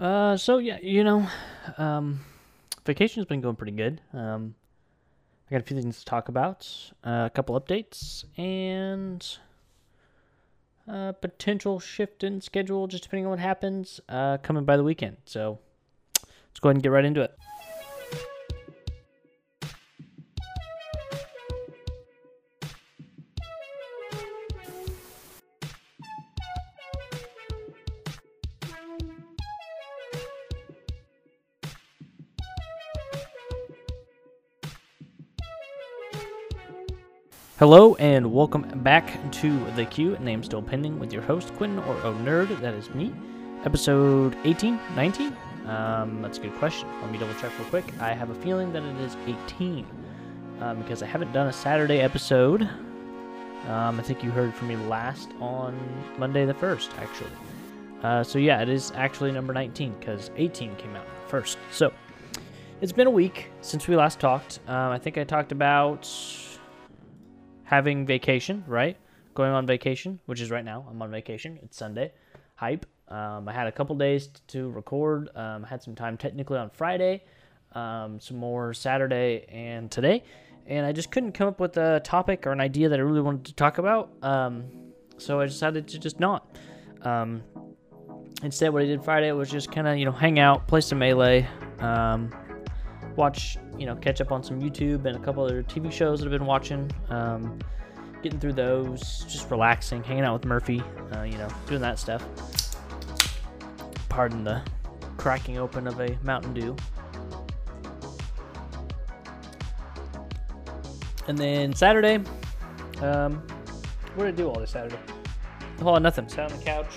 Uh, so yeah, you know, um, vacation's been going pretty good. Um, I got a few things to talk about, uh, a couple updates, and a potential shift in schedule, just depending on what happens, uh, coming by the weekend. So let's go ahead and get right into it. Hello and welcome back to the Q. Name still pending with your host Quinn or O Nerd. That is me. Episode 18, 19. Um, that's a good question. Let me double check real quick. I have a feeling that it is 18 um, because I haven't done a Saturday episode. Um, I think you heard from me last on Monday the first, actually. Uh, so yeah, it is actually number 19 because 18 came out first. So it's been a week since we last talked. Um, I think I talked about having vacation, right? Going on vacation, which is right now. I'm on vacation. It's Sunday. Hype. Um, I had a couple days to record. Um, had some time technically on Friday, um, some more Saturday and today, and I just couldn't come up with a topic or an idea that I really wanted to talk about. Um, so I decided to just not. Um, instead, what I did Friday was just kind of you know hang out, play some melee, um, watch, you know, catch up on some YouTube and a couple other TV shows that I've been watching. Um, getting through those, just relaxing, hanging out with Murphy, uh, you know, doing that stuff. Pardon the cracking open of a Mountain Dew. And then Saturday, um, what did I do all this Saturday? A whole lot of nothing. Sat on the couch,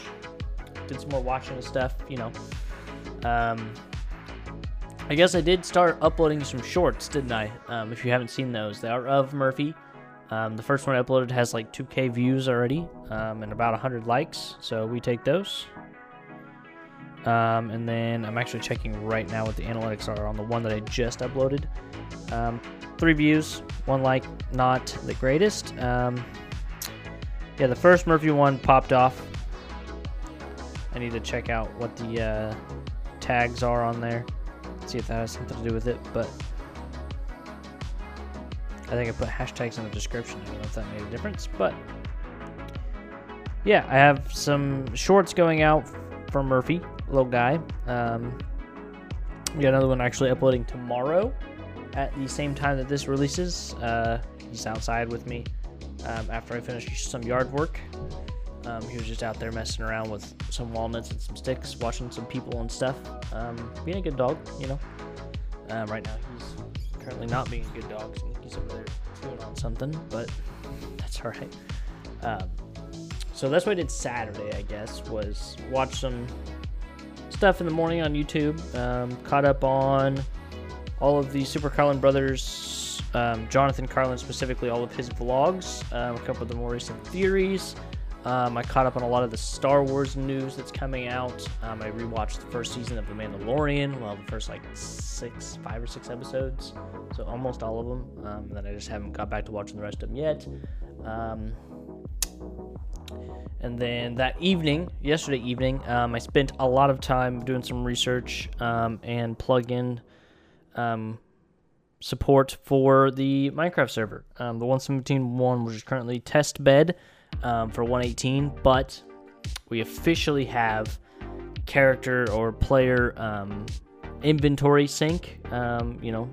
did some more watching and stuff, you know. Um, I guess I did start uploading some shorts, didn't I? Um, if you haven't seen those, they are of Murphy. Um, the first one I uploaded has like 2k views already um, and about 100 likes, so we take those. Um, and then I'm actually checking right now what the analytics are on the one that I just uploaded. Um, three views, one like, not the greatest. Um, yeah, the first Murphy one popped off. I need to check out what the uh, tags are on there see if that has something to do with it, but I think I put hashtags in the description. I don't know if that made a difference, but yeah, I have some shorts going out from Murphy, little guy. Um, we got another one actually uploading tomorrow at the same time that this releases. Uh, he's outside with me um, after I finish some yard work. Um, he was just out there messing around with some walnuts and some sticks, watching some people and stuff. Um, being a good dog, you know. Um, right now, he's currently not being a good dog. So he's over there chewing on something, but that's all right. Um, so that's what I did Saturday, I guess, was watch some stuff in the morning on YouTube. Um, caught up on all of the Super Carlin Brothers, um, Jonathan Carlin specifically, all of his vlogs, a couple of the more recent theories. Um, I caught up on a lot of the Star Wars news that's coming out. Um, I rewatched the first season of The Mandalorian, well, the first like six, five or six episodes, so almost all of them. Um, and then I just haven't got back to watching the rest of them yet. Um, and then that evening, yesterday evening, um, I spent a lot of time doing some research um, and plug in support for the Minecraft server. the 117.1, which is currently test bed um, for 118, but we officially have character or player um, inventory sync. Um, you know,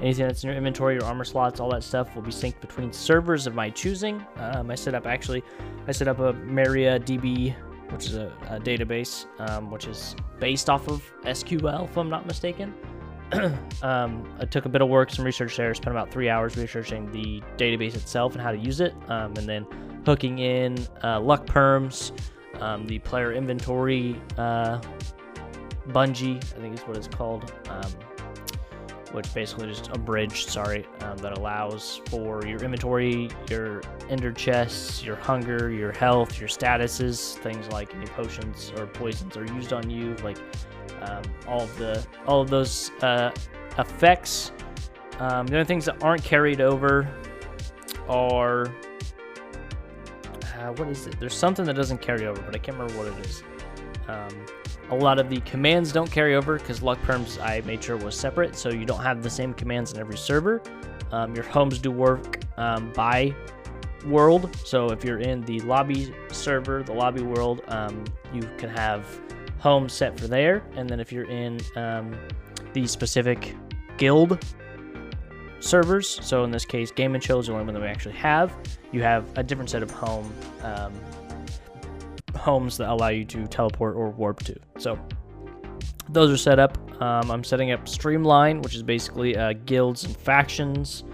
anything that's in your inventory, your armor slots, all that stuff will be synced between servers of my choosing. Um, I set up actually, I set up a MariaDB, which is a, a database, um, which is based off of SQL, if I'm not mistaken. um, I took a bit of work, some research there, spent about three hours researching the database itself and how to use it, um, and then hooking in uh, luck perms, um, the player inventory uh, bungee, I think is what it's called, um, which basically just a bridge, sorry, um, that allows for your inventory, your ender chests, your hunger, your health, your statuses, things like any potions or poisons are used on you, like um, all of the all of those uh, effects. Um, the only things that aren't carried over are uh, what is it? There's something that doesn't carry over, but I can't remember what it is. Um, A lot of the commands don't carry over because Luck Perms I made sure was separate, so you don't have the same commands in every server. Um, your homes do work um, by world, so if you're in the lobby server, the lobby world, um, you can have homes set for there, and then if you're in um, the specific guild servers, so in this case, Game and Chill is the only one that we actually have, you have a different set of home um, homes that allow you to teleport or warp to. So those are set up. Um, I'm setting up Streamline, which is basically uh, guilds and factions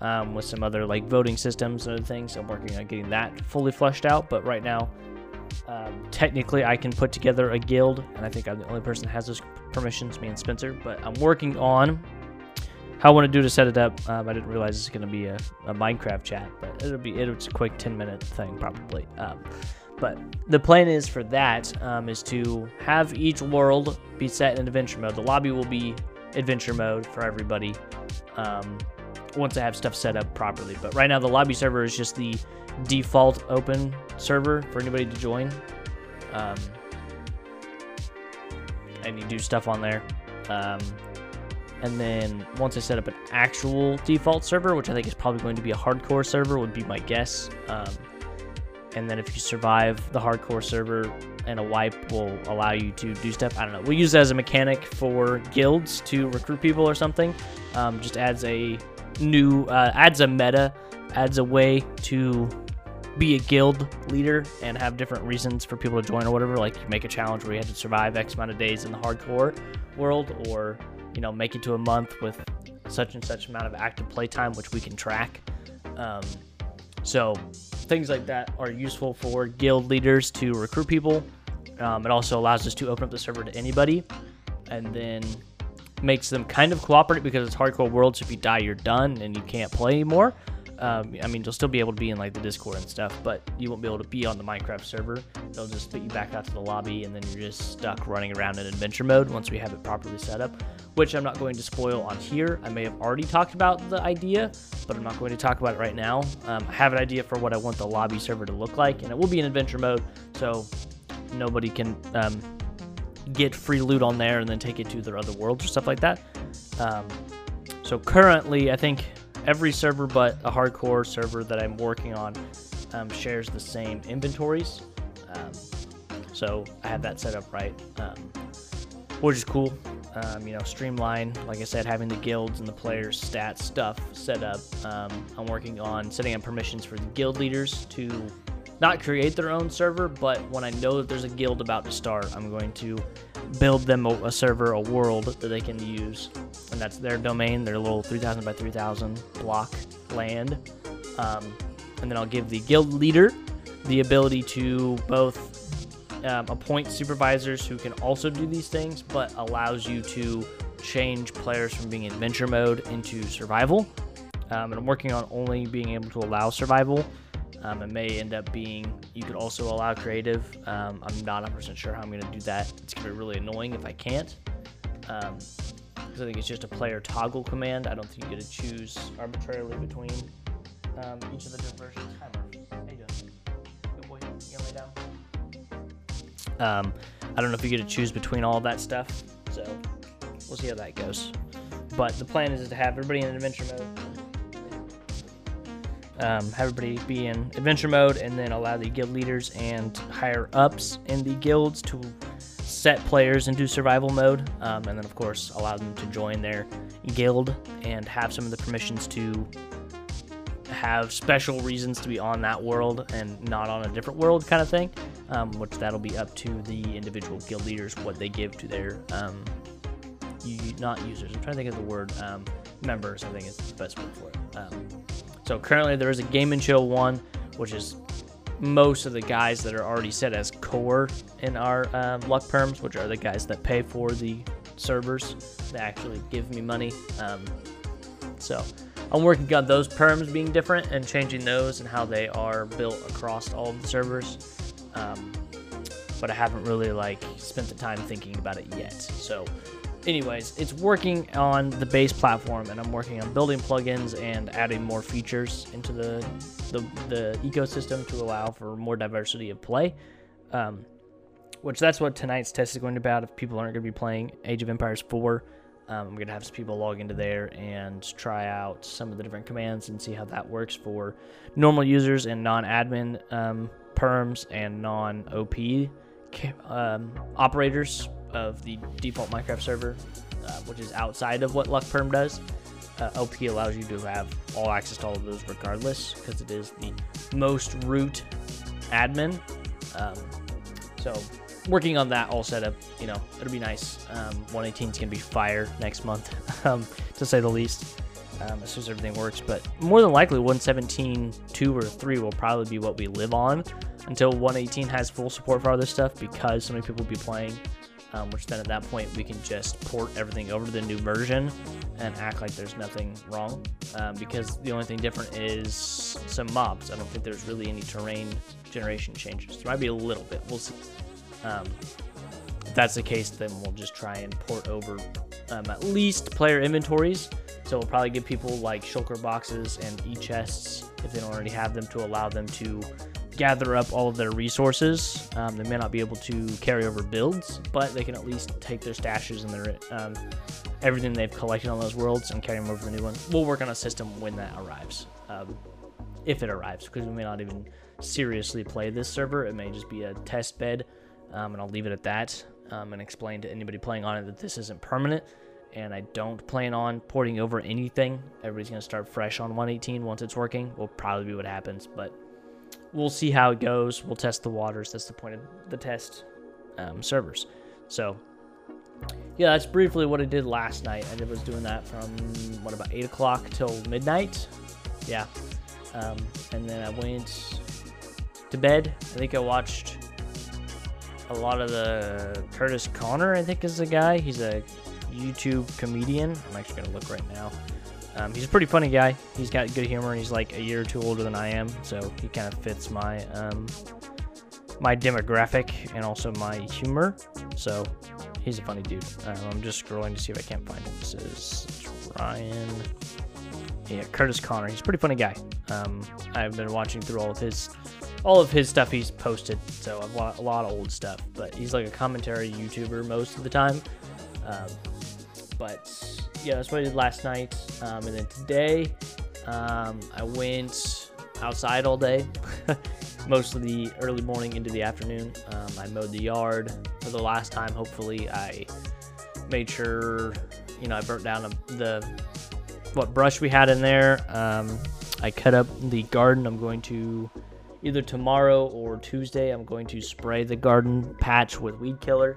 um, with some other like voting systems and other things. I'm working on getting that fully fleshed out, but right now, um, technically, I can put together a guild, and I think I'm the only person that has those permissions, me and Spencer. But I'm working on how I want to do to set it up. Um, I didn't realize it's going to be a, a, Minecraft chat, but it'll be it's a quick 10 minute thing probably. Um, but the plan is for that um, is to have each world be set in adventure mode. The lobby will be adventure mode for everybody um, once I have stuff set up properly. But right now, the lobby server is just the default open server for anybody to join. Um, and you do stuff on there. And then once I set up an actual default server, which I think is probably going to be a hardcore server, would be my guess. Um, and then if you survive the hardcore server and a wipe will allow you to do stuff. I don't know. We'll use it as a mechanic for guilds to recruit people or something. Um, just adds a new, uh, adds a meta, adds a way to be a guild leader and have different reasons for people to join or whatever. Like you make a challenge where you have to survive X amount of days in the hardcore world, or you know make it to a month with such and such amount of active playtime, which we can track. Um, so things like that are useful for guild leaders to recruit people. Um, it also allows us to open up the server to anybody, and then makes them kind of cooperative because it's hardcore world. So if you die, you're done and you can't play anymore. Um, I mean, you'll still be able to be in like the Discord and stuff, but you won't be able to be on the Minecraft server. They'll just put you back out to the lobby, and then you're just stuck running around in adventure mode once we have it properly set up. Which I'm not going to spoil on here. I may have already talked about the idea, but I'm not going to talk about it right now. Um, I have an idea for what I want the lobby server to look like, and it will be in adventure mode, so nobody can um, get free loot on there and then take it to their other worlds or stuff like that. Um, so currently, I think every server but a hardcore server that I'm working on um, shares the same inventories. Um, so I have that set up right, um, which is cool. Um, you know, streamline, like I said, having the guilds and the players' stats stuff set up. Um, I'm working on setting up permissions for the guild leaders to not create their own server, but when I know that there's a guild about to start, I'm going to build them a, a server, a world that they can use and that's their domain, their little 3,000 by 3,000 block land. Um, and then I'll give the guild leader the ability to both um, appoint supervisors who can also do these things, but allows you to change players from being adventure mode into survival. Um, and I'm working on only being able to allow survival. Um, it may end up being you could also allow creative. Um, I'm not 100% sure how I'm going to do that. It's going to be really annoying if I can't. Um, because I think it's just a player toggle command. I don't think you get to choose arbitrarily between um, each of the different versions. Um, I don't know if you get to choose between all that stuff, so we'll see how that goes. But the plan is to have everybody in adventure mode. Um, have everybody be in adventure mode and then allow the guild leaders and higher ups in the guilds to set players into survival mode, um, and then of course allow them to join their guild and have some of the permissions to have special reasons to be on that world and not on a different world kind of thing, um, which that'll be up to the individual guild leaders what they give to their um, not users. I'm trying to think of the word um, members. I think is the best word for it. So currently there is a Game and Chill one, which is most of the guys that are already set as core in our um, luck perms, which are the guys that pay for the servers, that actually give me money. Um, so I'm working on those perms being different and changing those and how they are built across all of the servers. Um, but I haven't really like spent the time thinking about it yet. So anyways, it's working on the base platform, and I'm working on building plugins and adding more features into the the, the ecosystem to allow for more diversity of play. Um, which that's what tonight's test is going to be about. If people aren't going to be playing Age of Empires 4, um, I'm going to have some people log into there and try out some of the different commands and see how that works for normal users and non-admin um, perms and non-OP um, operators of the default Minecraft server, uh, which is outside of what Luck Perm does. Uh, allows you to have all access to all of those regardless because it is the most root admin. Um, so working on that all set up, you know, it'll be nice. Um, 118 is going to be fire next month, um, to say the least, um, as soon as everything works. But more than likely, 117, 2 or 3 will probably be what we live on until 118 has full support for all this stuff because so many people will be playing. Um, which then at that point we can just port everything over to the new version and act like there's nothing wrong. Um, because the only thing different is some mobs. I don't think there's really any terrain generation changes. There might be a little bit. We'll see. Um, if that's the case, then we'll just try and port over um, at least player inventories. So we'll probably give people like shulker boxes and e-chests if they don't already have them to allow them to gather up all of their resources. Um, they may not be able to carry over builds, but they can at least take their stashes and their um, everything they've collected on those worlds and carry them over to the new one. We'll work on a system when that arrives, um, if it arrives, because we may not even seriously play this server. It may just be a test bed, um, and I'll leave it at that um, and explain to anybody playing on it that this isn't permanent. And I don't plan on porting over anything. Everybody's going to start fresh on 118 once it's working. Will probably be what happens, but we'll see how it goes. We'll test the waters. That's the point of the test um, servers. So, yeah, that's briefly what I did last night. I was doing that from, what, about 8 o'clock till midnight? Yeah. Um, and then I went to bed. I think I watched a lot of the Kurtis Conner, I think is the guy. He's a YouTube comedian. I'm actually going to look right now. Um, he's a pretty funny guy. He's got good humor, and he's like a year or two older than I am, so he kind of fits my um, my demographic and also my humor. So he's a funny dude. Um, I'm just scrolling to see if I can't find him. This is Ryan. Yeah, Kurtis Conner. He's a pretty funny guy. Um, I've been watching through all of his all of his stuff he's posted, so I've a lot of old stuff. But he's like a commentary YouTuber most of the time. But yeah, that's what I did last night. Um, and then today, um, I went outside all day, most of the early morning into the afternoon. Um, I mowed the yard for the last time. Hopefully, I made sure, you know, I burnt down the what brush we had in there. Um, I cut up the garden. I'm going to either tomorrow or Tuesday. I'm going to spray the garden patch with weed killer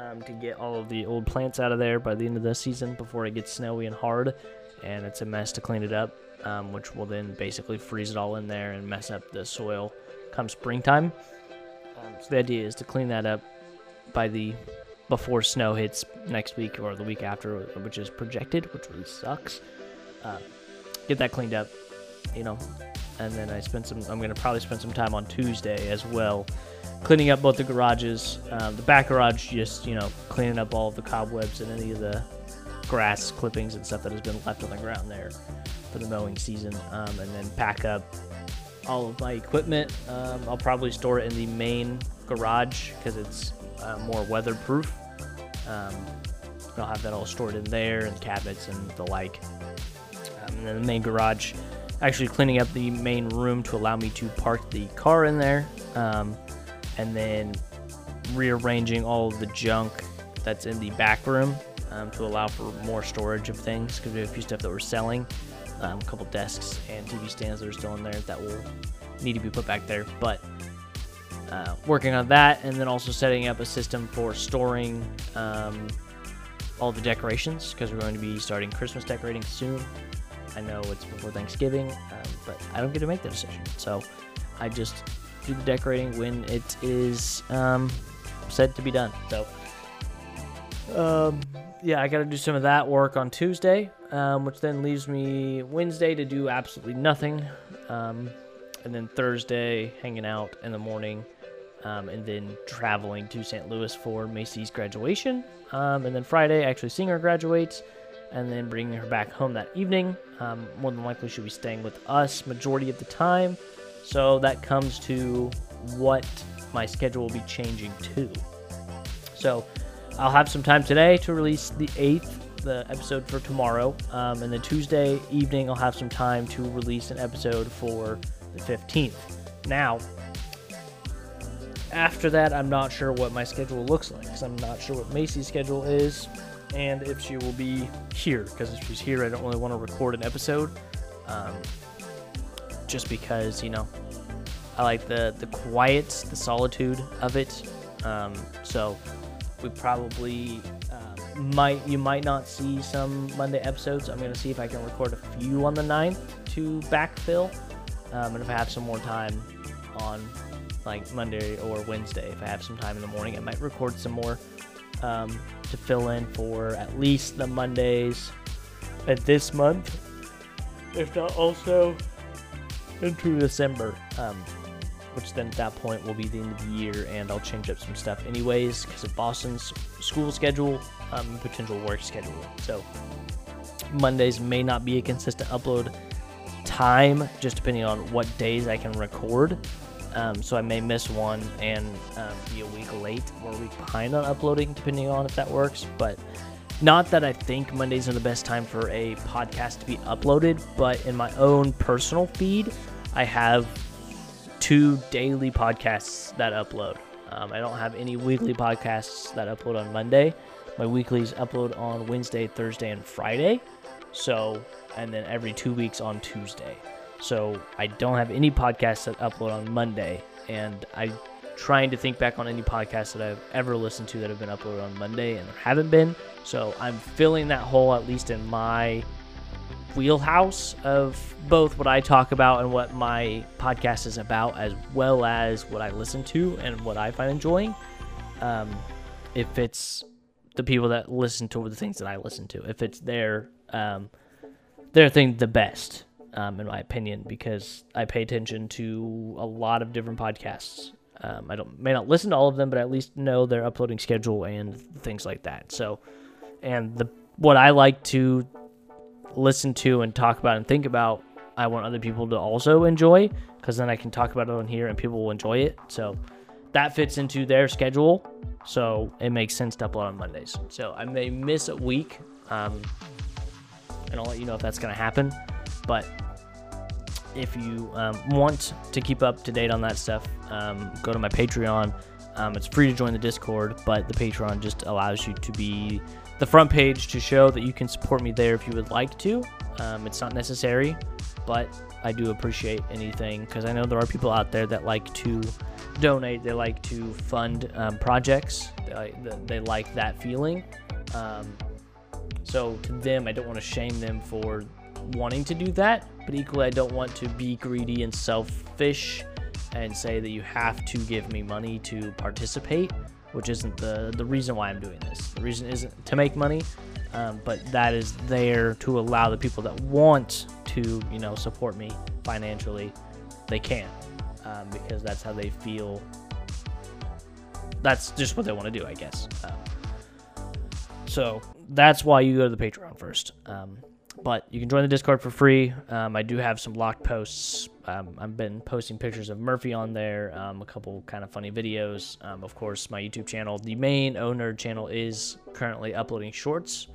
um, to get all of the old plants out of there by the end of the season before it gets snowy and hard, and it's a mess to clean it up, um, which will then basically freeze it all in there and mess up the soil come springtime. Um, so the idea is to clean that up by the before snow hits next week or the week after, which is projected, which really sucks. Uh, get that cleaned up, you know, and then I spent some. I'm gonna probably spend some time on Tuesday as well cleaning up both the garages. Um, the back garage, just you know, cleaning up all of the cobwebs and any of the grass clippings and stuff that has been left on the ground there for the mowing season, um, and then pack up all of my equipment. Um, I'll probably store it in the main garage because it's uh, more weatherproof. Um, I'll have that all stored in there and cabinets and the like. Um, and then the main garage, actually cleaning up the main room to allow me to park the car in there. Um, and then rearranging all of the junk that's in the back room um, to allow for more storage of things because we have a few stuff that we're selling, um, a couple desks and TV stands that are still in there that will need to be put back there. But uh, working on that, and then also setting up a system for storing um, all the decorations because we're going to be starting Christmas decorating soon. I know it's before Thanksgiving, um, but I don't get to make the decision, so I just do the decorating when it is um, said to be done. So, um, yeah, I got to do some of that work on Tuesday, um, which then leaves me Wednesday to do absolutely nothing, um, and then Thursday hanging out in the morning, um, and then traveling to St. Louis for Macy's graduation, um, and then Friday actually seeing her graduate. And then bringing her back home that evening. more than likely, she'll be staying with us majority of the time. So that comes to what my schedule will be changing to. So I'll have some time today to release the 8th, the episode for tomorrow. Um, and then Tuesday evening, I'll have some time to release an episode for the 15th. Now, after that, I'm not sure what my schedule looks like because I'm not sure what Macy's schedule is and if she will be here. Because if she's here, I don't really want to record an episode. Um, just because, you know, I like the, the quiet, the solitude of it. Um, so we probably uh, might, you might not see some Monday episodes. I'm going to see if I can record a few on the 9th to backfill. Um, and if I have some more time on like Monday or Wednesday. If I have some time in the morning, I might record some more um, to fill in for at least the Mondays at this month, if not also into December. Um, which then at that point will be the end of the year, and I'll change up some stuff anyways because of Boston's school schedule, um, potential work schedule. So Mondays may not be a consistent upload time, just depending on what days I can record. Um, so I may miss one and um, be a week late or a week behind on uploading, depending on if that works. But not that I think Mondays are the best time for a podcast to be uploaded, but in my own personal feed, I have two daily podcasts that upload. Um, I don't have any weekly podcasts that upload on Monday. My weeklies upload on Wednesday, Thursday, and Friday. So, and then every two weeks on Tuesday. So I don't have any podcasts that upload on Monday, and I'm trying to think back on any podcasts that I've ever listened to that have been uploaded on Monday, and there haven't been. So I'm filling that hole at least in my wheelhouse of both what I talk about and what my podcast is about, as well as what I listen to and what I find enjoying. Um, if it's the people that listen to the things that I listen to, if it's their um, their thing the best um, in my opinion, because I pay attention to a lot of different podcasts. Um, I don't may not listen to all of them, but at least know their uploading schedule and things like that. So, and the what I like to listen to and talk about and think about, I want other people to also enjoy, because then I can talk about it on here and people will enjoy it. So that fits into their schedule. So it makes sense to upload on Mondays. So I may miss a week, um, and I'll let you know if that's going to happen. But if you um, want to keep up to date on that stuff, um, go to my Patreon. Um, it's free to join the Discord, but the Patreon just allows you to be the front page to show that you can support me there if you would like to. Um, it's not necessary, but I do appreciate anything because I know there are people out there that like to donate, they like to fund um, projects, they, they, like that feeling. Um, so to them, I don't want to shame them for wanting to do that, but equally, I don't want to be greedy and selfish and say that you have to give me money to participate, which isn't the, the reason why I'm doing this. The reason isn't to make money, um, but that is there to allow the people that want to, you know, support me financially, they can, um, because that's how they feel. That's just what they want to do, I guess. Um, so that's why you go to the Patreon first. Um, but you can join the Discord for free. Um, I do have some locked posts. Um, I've been posting pictures of Murphy on there, um, a couple kind of funny videos. Um, of course, my YouTube channel, the main owner channel, is currently uploading shorts.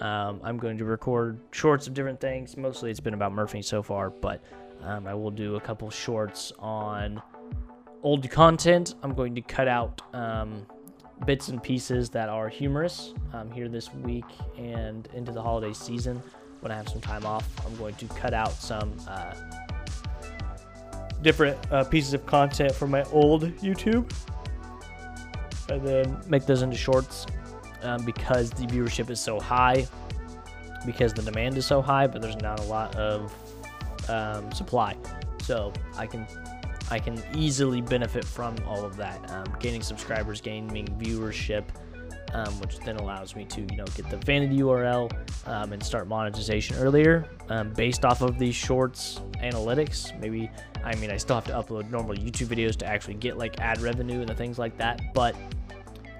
Um, I'm going to record shorts of different things. Mostly it's been about Murphy so far, but um, I will do a couple shorts on old content. I'm going to cut out bits and pieces that are humorous um, here this week and into the holiday season when I have some time off. I'm going to cut out some uh, different uh, pieces of content from my old YouTube and then make those into shorts um, because the viewership is so high, because the demand is so high, but there's not a lot of um, supply. So I can I can easily benefit from all of that, um, gaining subscribers, gaining viewership, um, which then allows me to you know get the vanity URL um, and start monetization earlier um, based off of these shorts analytics. Maybe I mean I still have to upload normal YouTube videos to actually get like ad revenue and the things like that, but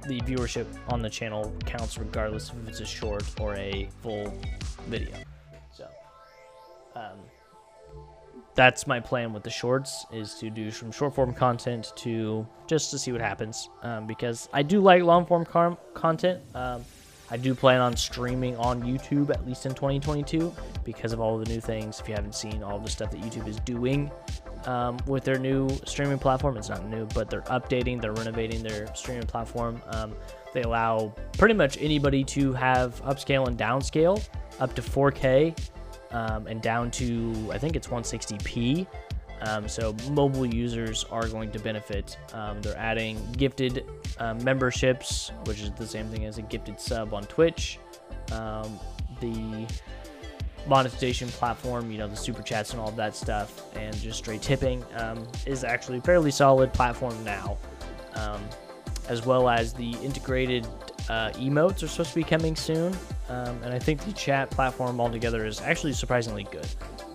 the viewership on the channel counts regardless if it's a short or a full video. So, um, that's my plan with the shorts is to do some short form content to just to see what happens um, because I do like long form content. Um, I do plan on streaming on YouTube at least in 2022 because of all the new things. If you haven't seen all the stuff that YouTube is doing um, with their new streaming platform, it's not new, but they're updating, they're renovating their streaming platform. Um, they allow pretty much anybody to have upscale and downscale up to 4K um, and down to I think it's 160p. Um, so mobile users are going to benefit. Um, they're adding gifted um, memberships, which is the same thing as a gifted sub on Twitch. Um, the monetization platform, you know, the super chats and all of that stuff, and just straight tipping um, is actually a fairly solid platform now. as well as the integrated uh, emotes are supposed to be coming soon, um, and I think the chat platform altogether is actually surprisingly good.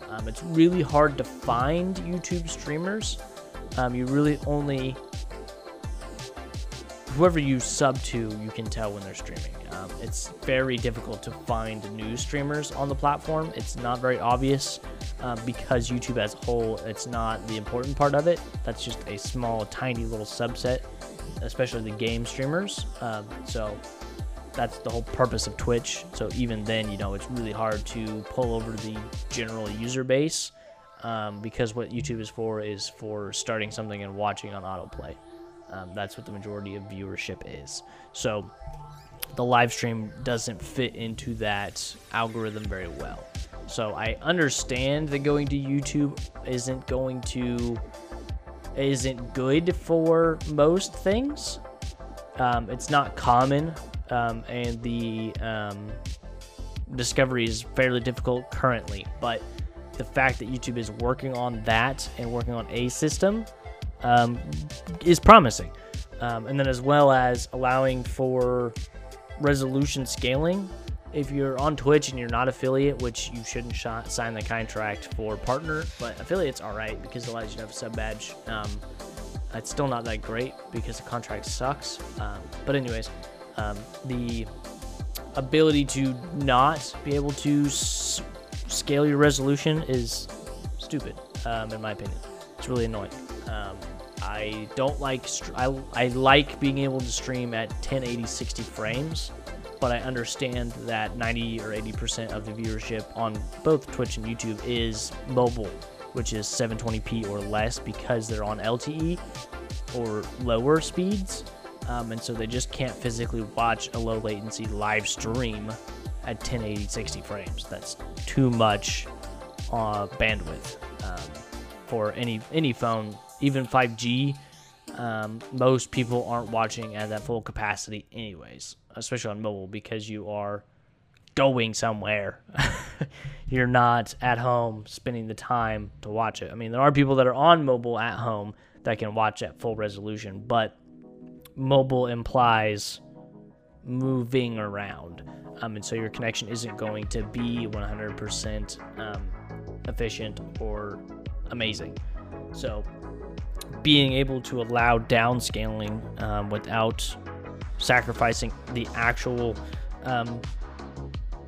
Um, it's really hard to find YouTube streamers. Um, you really only whoever you sub to, you can tell when they're streaming. Um, it's very difficult to find new streamers on the platform. It's not very obvious um, because YouTube as a whole, it's not the important part of it. That's just a small, tiny little subset especially the game streamers. Um, so that's the whole purpose of Twitch. So even then, you know, it's really hard to pull over the general user base um, because what YouTube is for is for starting something and watching on autoplay. Um, that's what the majority of viewership is. So the live stream doesn't fit into that algorithm very well. So I understand that going to YouTube isn't going to isn't good for most things. Um, it's not common, um, and the um, discovery is fairly difficult currently. But the fact that YouTube is working on that and working on a system um, is promising. Um, and then, as well as allowing for resolution scaling if you're on Twitch and you're not affiliate, which you shouldn't sh- sign the contract for partner, but affiliate's all right because it allows you to have a sub badge. Um, it's still not that great because the contract sucks. Um, but anyways, um, the ability to not be able to s- scale your resolution is stupid, um, in my opinion. It's really annoying. Um, I don't like. Str- I, I like being able to stream at 1080 60 frames but I understand that 90 or 80% of the viewership on both Twitch and YouTube is mobile, which is 720p or less because they're on LTE or lower speeds. Um, and so they just can't physically watch a low latency live stream at 1080 60 frames. That's too much uh, bandwidth um, for any any phone, even 5G. Um, most people aren't watching at that full capacity, anyways especially on mobile, because you are going somewhere. You're not at home spending the time to watch it. I mean, there are people that are on mobile at home that can watch at full resolution, but mobile implies moving around. Um, and so your connection isn't going to be 100% um, efficient or amazing. So being able to allow downscaling um, without sacrificing the actual um,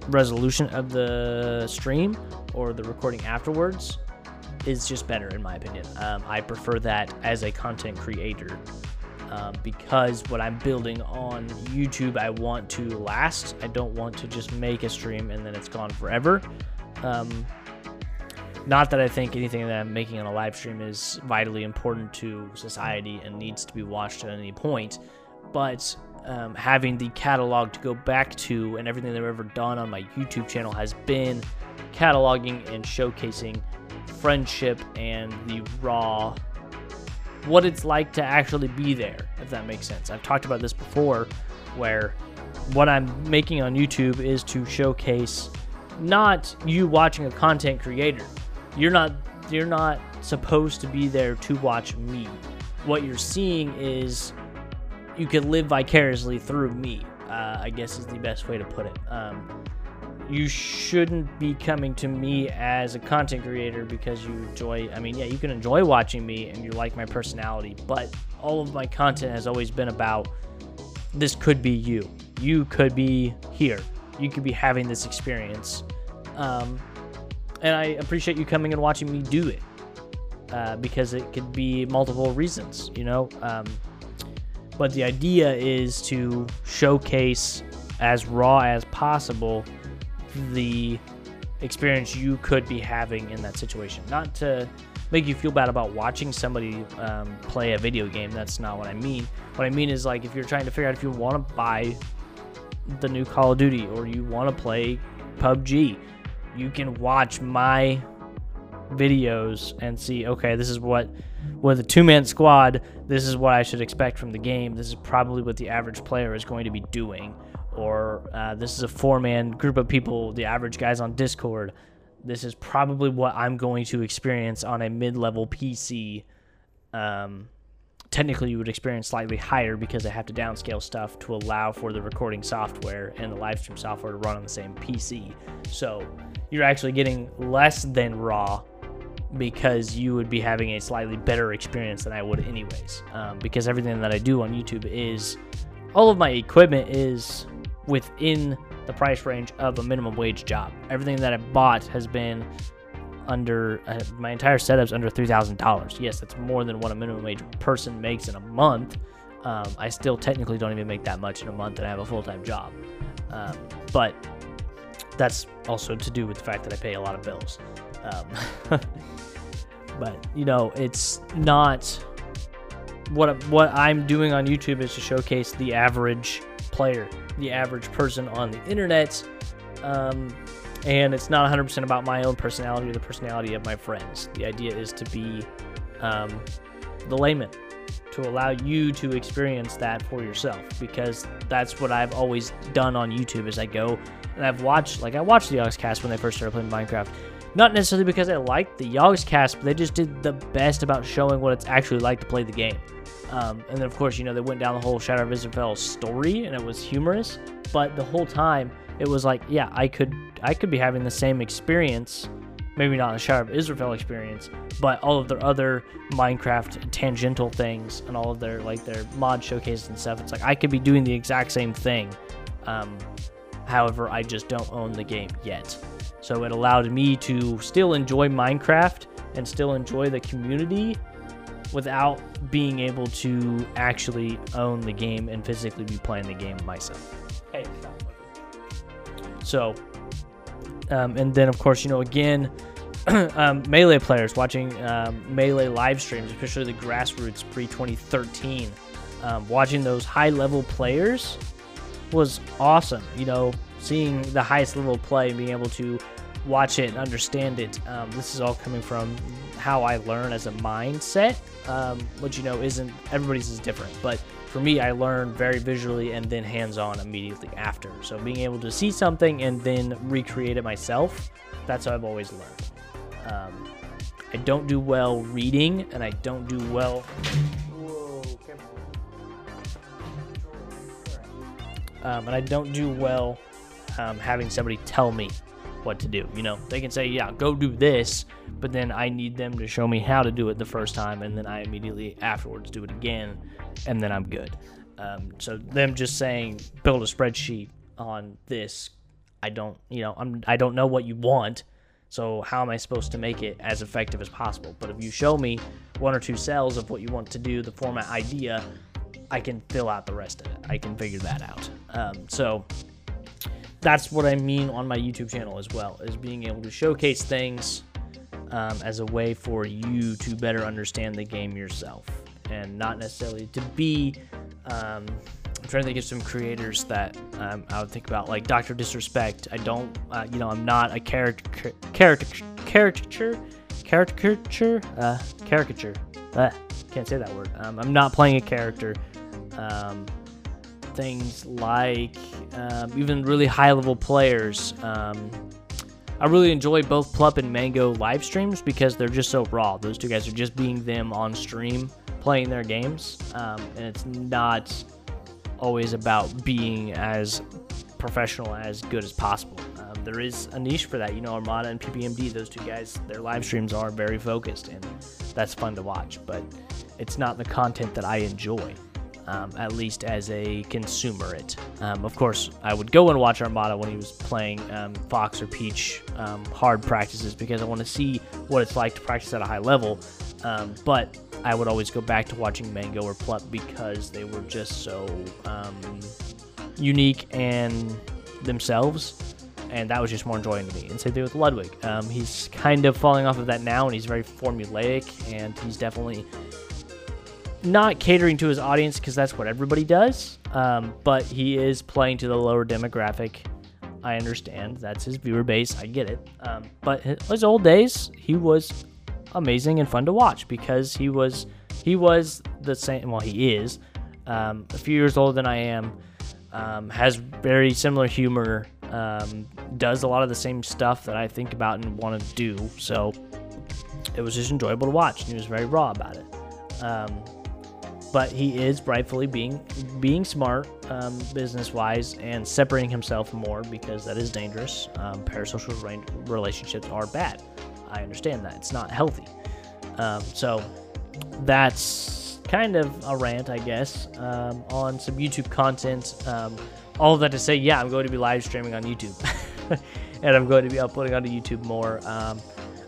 resolution of the stream or the recording afterwards is just better in my opinion. Um, I prefer that as a content creator um, because what I'm building on YouTube, I want to last. I don't want to just make a stream and then it's gone forever. Um, not that I think anything that I'm making on a live stream is vitally important to society and needs to be watched at any point, but um, having the catalog to go back to and everything that I've ever done on my YouTube channel has been cataloging and showcasing friendship and the raw what it's like to actually be there if that makes sense i've talked about this before where what i'm making on youtube is to showcase not you watching a content creator you're not you're not supposed to be there to watch me what you're seeing is you could live vicariously through me. Uh, I guess is the best way to put it. Um, you shouldn't be coming to me as a content creator because you enjoy. I mean, yeah, you can enjoy watching me and you like my personality, but all of my content has always been about this could be you. You could be here. You could be having this experience. Um, and I appreciate you coming and watching me do it. uh, because it could be multiple reasons, you know. Um, but the idea is to showcase as raw as possible the experience you could be having in that situation. Not to make you feel bad about watching somebody um, play a video game. That's not what I mean. What I mean is like if you're trying to figure out if you want to buy the new Call of Duty or you want to play PUBG, you can watch my videos and see okay this is what with a two-man squad this is what i should expect from the game this is probably what the average player is going to be doing or uh, this is a four-man group of people the average guys on discord this is probably what i'm going to experience on a mid-level pc um, technically you would experience slightly higher because I have to downscale stuff to allow for the recording software and the live stream software to run on the same PC. So you're actually getting less than raw because you would be having a slightly better experience than I would anyways. Um, because everything that I do on YouTube is all of my equipment is within the price range of a minimum wage job. Everything that I bought has been under uh, my entire setup's under three thousand dollars. Yes, that's more than what a minimum wage person makes in a month. Um, I still technically don't even make that much in a month, and I have a full time job. Um, but that's also to do with the fact that I pay a lot of bills. Um, but you know, it's not what what I'm doing on YouTube is to showcase the average player, the average person on the internet. Um, and it's not 100% about my own personality or the personality of my friends. The idea is to be um, the layman, to allow you to experience that for yourself, because that's what I've always done on YouTube. As I go and I've watched, like I watched the Yogscast when they first started playing Minecraft. Not necessarily because I liked the Yogscast, but they just did the best about showing what it's actually like to play the game. Um, and then, of course, you know, they went down the whole Shadow of Israphel story, and it was humorous. But the whole time, it was like, yeah, I could I could be having the same experience, maybe not the Shadow of Israphel experience, but all of their other Minecraft tangential things and all of their like their mod showcases and stuff. It's like I could be doing the exact same thing. Um, however, I just don't own the game yet. So it allowed me to still enjoy Minecraft and still enjoy the community without being able to actually own the game and physically be playing the game myself. Hey, so um, and then, of course, you know, again, um, Melee players watching um, Melee live streams, especially the grassroots pre 2013, um, watching those high level players was awesome. You know, seeing the highest level play and being able to watch it and understand it. Um, this is all coming from how I learn as a mindset, um, which, you know, isn't everybody's is different. But for me, I learn very visually and then hands on immediately after. So being able to see something and then recreate it myself, that's how I've always learned. Um, I don't do well reading and I don't do well. Um, and I don't do well um, having somebody tell me what to do. You know, they can say, yeah, go do this, but then I need them to show me how to do it the first time, and then I immediately afterwards do it again and then I'm good. Um, so them just saying build a spreadsheet on this, I don't, you know, I'm I don't know what you want. So how am I supposed to make it as effective as possible? But if you show me one or two cells of what you want to do, the format idea, I can fill out the rest of it. I can figure that out. Um, so that's what I mean on my YouTube channel as well, is being able to showcase things um, as a way for you to better understand the game yourself and not necessarily to be. Um, I'm trying to think of some creators that um, I would think about, like Doctor Disrespect. I don't, uh, you know, I'm not a character, character, caricature, caricature, uh, caricature. Uh, can't say that word. Um, I'm not playing a character. Um, things like um, even really high level players. Um, I really enjoy both Plup and Mango live streams because they're just so raw. Those two guys are just being them on stream playing their games, um, and it's not always about being as professional as good as possible. Um, there is a niche for that. You know, Armada and PPMD, those two guys, their live streams are very focused, and that's fun to watch. But it's not the content that I enjoy. Um, at least as a consumer. It, um, of course, I would go and watch Armada when he was playing um, Fox or Peach um, hard practices because I want to see what it's like to practice at a high level. Um, but I would always go back to watching Mango or Plup because they were just so um, unique and themselves, and that was just more enjoying to me. And same thing with Ludwig. He's kind of falling off of that now, and he's very formulaic, and he's definitely not catering to his audience because that's what everybody does. Um, but he is playing to the lower demographic. I understand that's his viewer base. I get it. Um, but his old days, he was amazing and fun to watch because he was he was the same. Well, he is um, a few years older than I am. Um, has very similar humor. Um, does a lot of the same stuff that I think about and want to do. So it was just enjoyable to watch. And He was very raw about it. Um, but he is rightfully being being smart um, business wise and separating himself more because that is dangerous. Um, parasocial relationships are bad. I understand that it's not healthy. Um, so that's kind of a rant, I guess, um, on some YouTube content. Um, all that to say, yeah, I'm going to be live streaming on YouTube, and I'm going to be uploading onto YouTube more.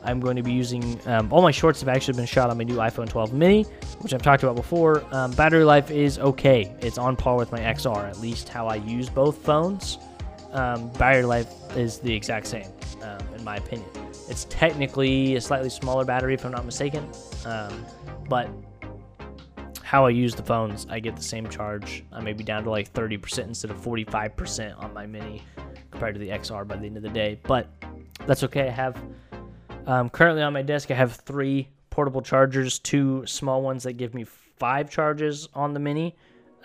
I'm going to be using um, all my shorts have actually been shot on my new iPhone 12 mini, which I've talked about before. Um, battery life is okay. It's on par with my XR, at least how I use both phones. Um, battery life is the exact same, um, in my opinion. It's technically a slightly smaller battery, if I'm not mistaken, um, but how I use the phones, I get the same charge. I may be down to like 30% instead of 45% on my mini compared to the XR by the end of the day, but that's okay. I have um, currently on my desk, I have three portable chargers, two small ones that give me five charges on the mini,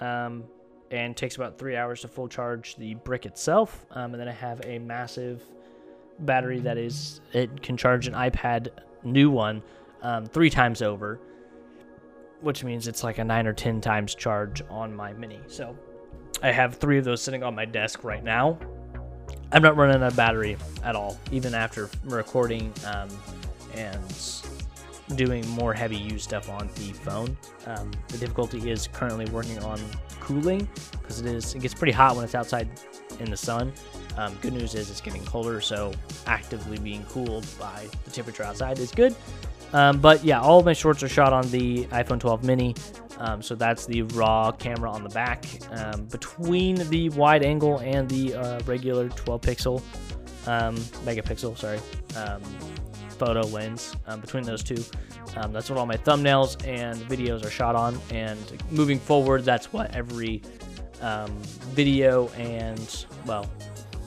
um, and takes about three hours to full charge the brick itself. Um, and then I have a massive battery that is it can charge an iPad new one um, three times over, which means it's like a nine or ten times charge on my mini. So I have three of those sitting on my desk right now. I'm not running out of battery at all, even after recording um, and doing more heavy use stuff on the phone. Um, the difficulty is currently working on cooling because it is it gets pretty hot when it's outside in the sun. Um, good news is it's getting colder, so actively being cooled by the temperature outside is good. Um, but yeah, all of my shorts are shot on the iPhone 12 mini. Um, so that's the raw camera on the back. Um, between the wide angle and the uh, regular 12 pixel, um, megapixel, sorry, um, photo lens, um, between those two, that's what all my thumbnails and videos are shot on. And moving forward, that's what every video and, well,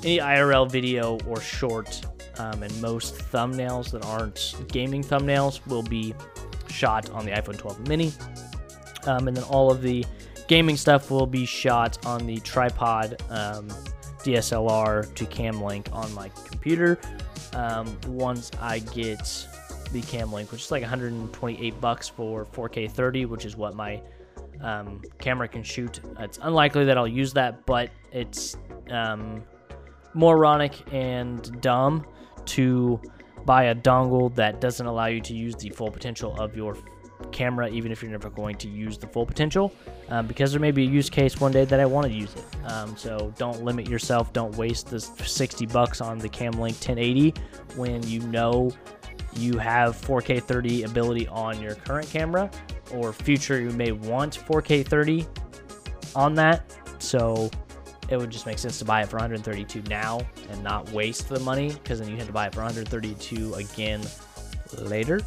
any IRL video or short um, and most thumbnails that aren't gaming thumbnails will be shot on the iPhone 12 mini. Um, and then all of the gaming stuff will be shot on the tripod um, DSLR to Cam Link on my computer. Um, once I get the Cam Link, which is like 128 bucks for 4K 30, which is what my um, camera can shoot. It's unlikely that I'll use that, but it's um, moronic and dumb to buy a dongle that doesn't allow you to use the full potential of your camera, even if you're never going to use the full potential, um, because there may be a use case one day that I want to use it. Um, so don't limit yourself. Don't waste the 60 bucks on the Cam Link 1080 when you know you have 4K 30 ability on your current camera, or future you may want 4K 30 on that. So it would just make sense to buy it for 132 now and not waste the money because then you have to buy it for 132 again later.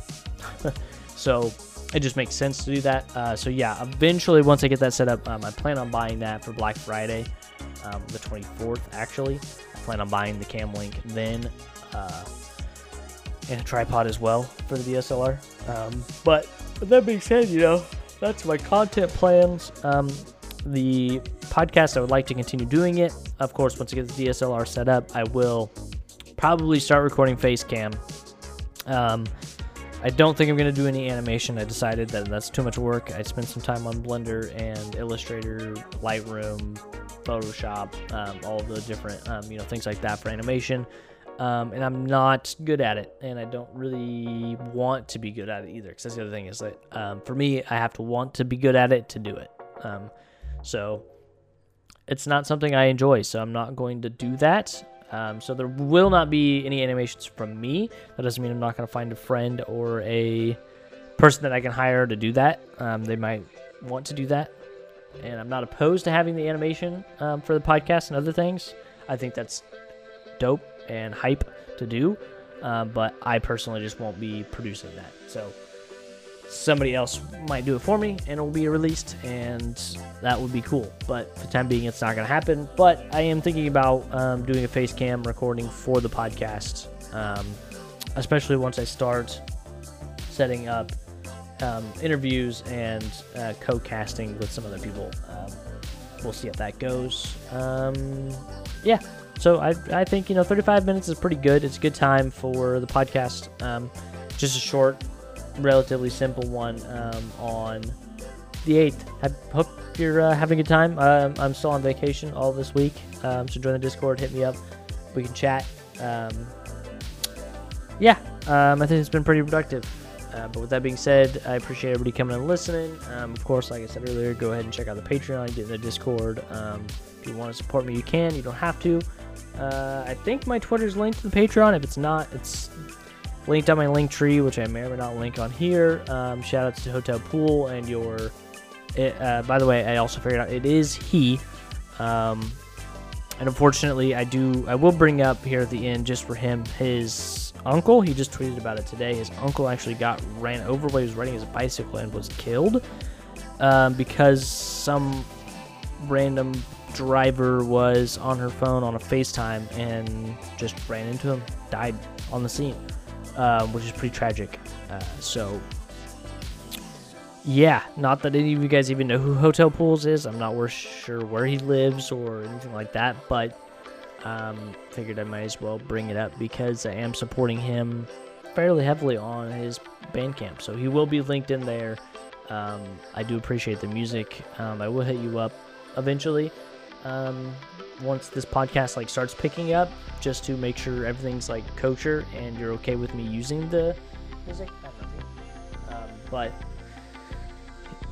so it just makes sense to do that. Uh, so yeah, eventually once I get that set up, um, I plan on buying that for Black Friday, um, the 24th actually. I plan on buying the Cam Link then, uh, and a tripod as well for the DSLR. Um, but with that being said, you know that's my content plans. Um, the podcast, I would like to continue doing it. Of course, once I get the DSLR set up, I will probably start recording face cam. Um, I don't think I'm going to do any animation. I decided that that's too much work. I spent some time on Blender and Illustrator, Lightroom, Photoshop, um, all the different, um, you know, things like that for animation. Um, and I'm not good at it, and I don't really want to be good at it either. Because that's the other thing is that um, for me, I have to want to be good at it to do it. So it's not something I enjoy, so I'm not going to do that. Um, so there will not be any animations from me. That doesn't mean I'm not going to find a friend or a person that I can hire to do that. Um, they might want to do that, and I'm not opposed to having the animation um, for the podcast and other things. I think that's dope and hype to do, uh, but I personally just won't be producing that. So somebody else might do it for me and it will be released and that would be cool. But for the time being it's not going to happen. But i am thinking about um, doing a face cam recording for the podcast um, especially once i start setting up um, interviews and uh, co-casting with some other people. Um, we'll see if that goes. Um, yeah. So I, I think you know 35 minutes is pretty good. It's a good time for the podcast. Um, just a short relatively simple one um, on the 8th. I hope you're uh, having a good time. Um, I'm still on vacation all this week, um, so join the Discord, hit me up. We can chat. Um, yeah, um, I think it's been pretty productive. Uh, but with that being said, I appreciate everybody coming and listening. Um, of course, like I said earlier, go ahead and check out the Patreon, get in the Discord. if you want to support me, you can. You don't have to. Uh, I think my Twitter's linked to the Patreon. If it's not, it's linked on my Linktree, which I may or may not link on here. Um, shout outs to Hotel Pool and your. It, uh, by the way, I also figured out it is he. Um, and unfortunately, I do. I will bring up here at the end just for him his uncle. He just tweeted about it today. His uncle actually got ran over while he was riding his bicycle and was killed um, because some random driver was on her phone on a FaceTime and just ran into him, died on the scene um, which is pretty tragic. Uh, so, yeah, not that any of you guys even know who Hotel Pools is. I'm not sure where he lives or anything like that, but um, figured I might as well bring it up because I am supporting him fairly heavily on his Bandcamp. So he will be linked in there. Um, I do appreciate the music. Um, I will hit you up eventually um, once this podcast like starts picking up, just to make sure everything's like kosher and you're okay with me using the music. Um, but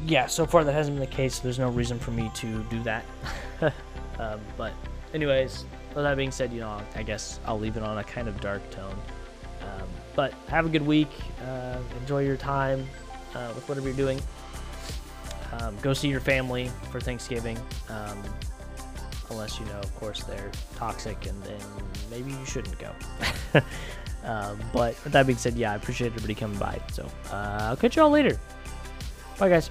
yeah, so far that hasn't been the case. So There's no reason for me to do that. um, but anyways, with that being said, you know, I guess I'll leave it on a kind of dark tone. Um, but have a good week. Uh, enjoy your time uh, with whatever you're doing. Um, go see your family for Thanksgiving. Um, unless you know, of course, they're toxic, and then maybe you shouldn't go. um, but with that being said, yeah, I appreciate everybody coming by. So uh, I'll catch you all later. Bye, guys.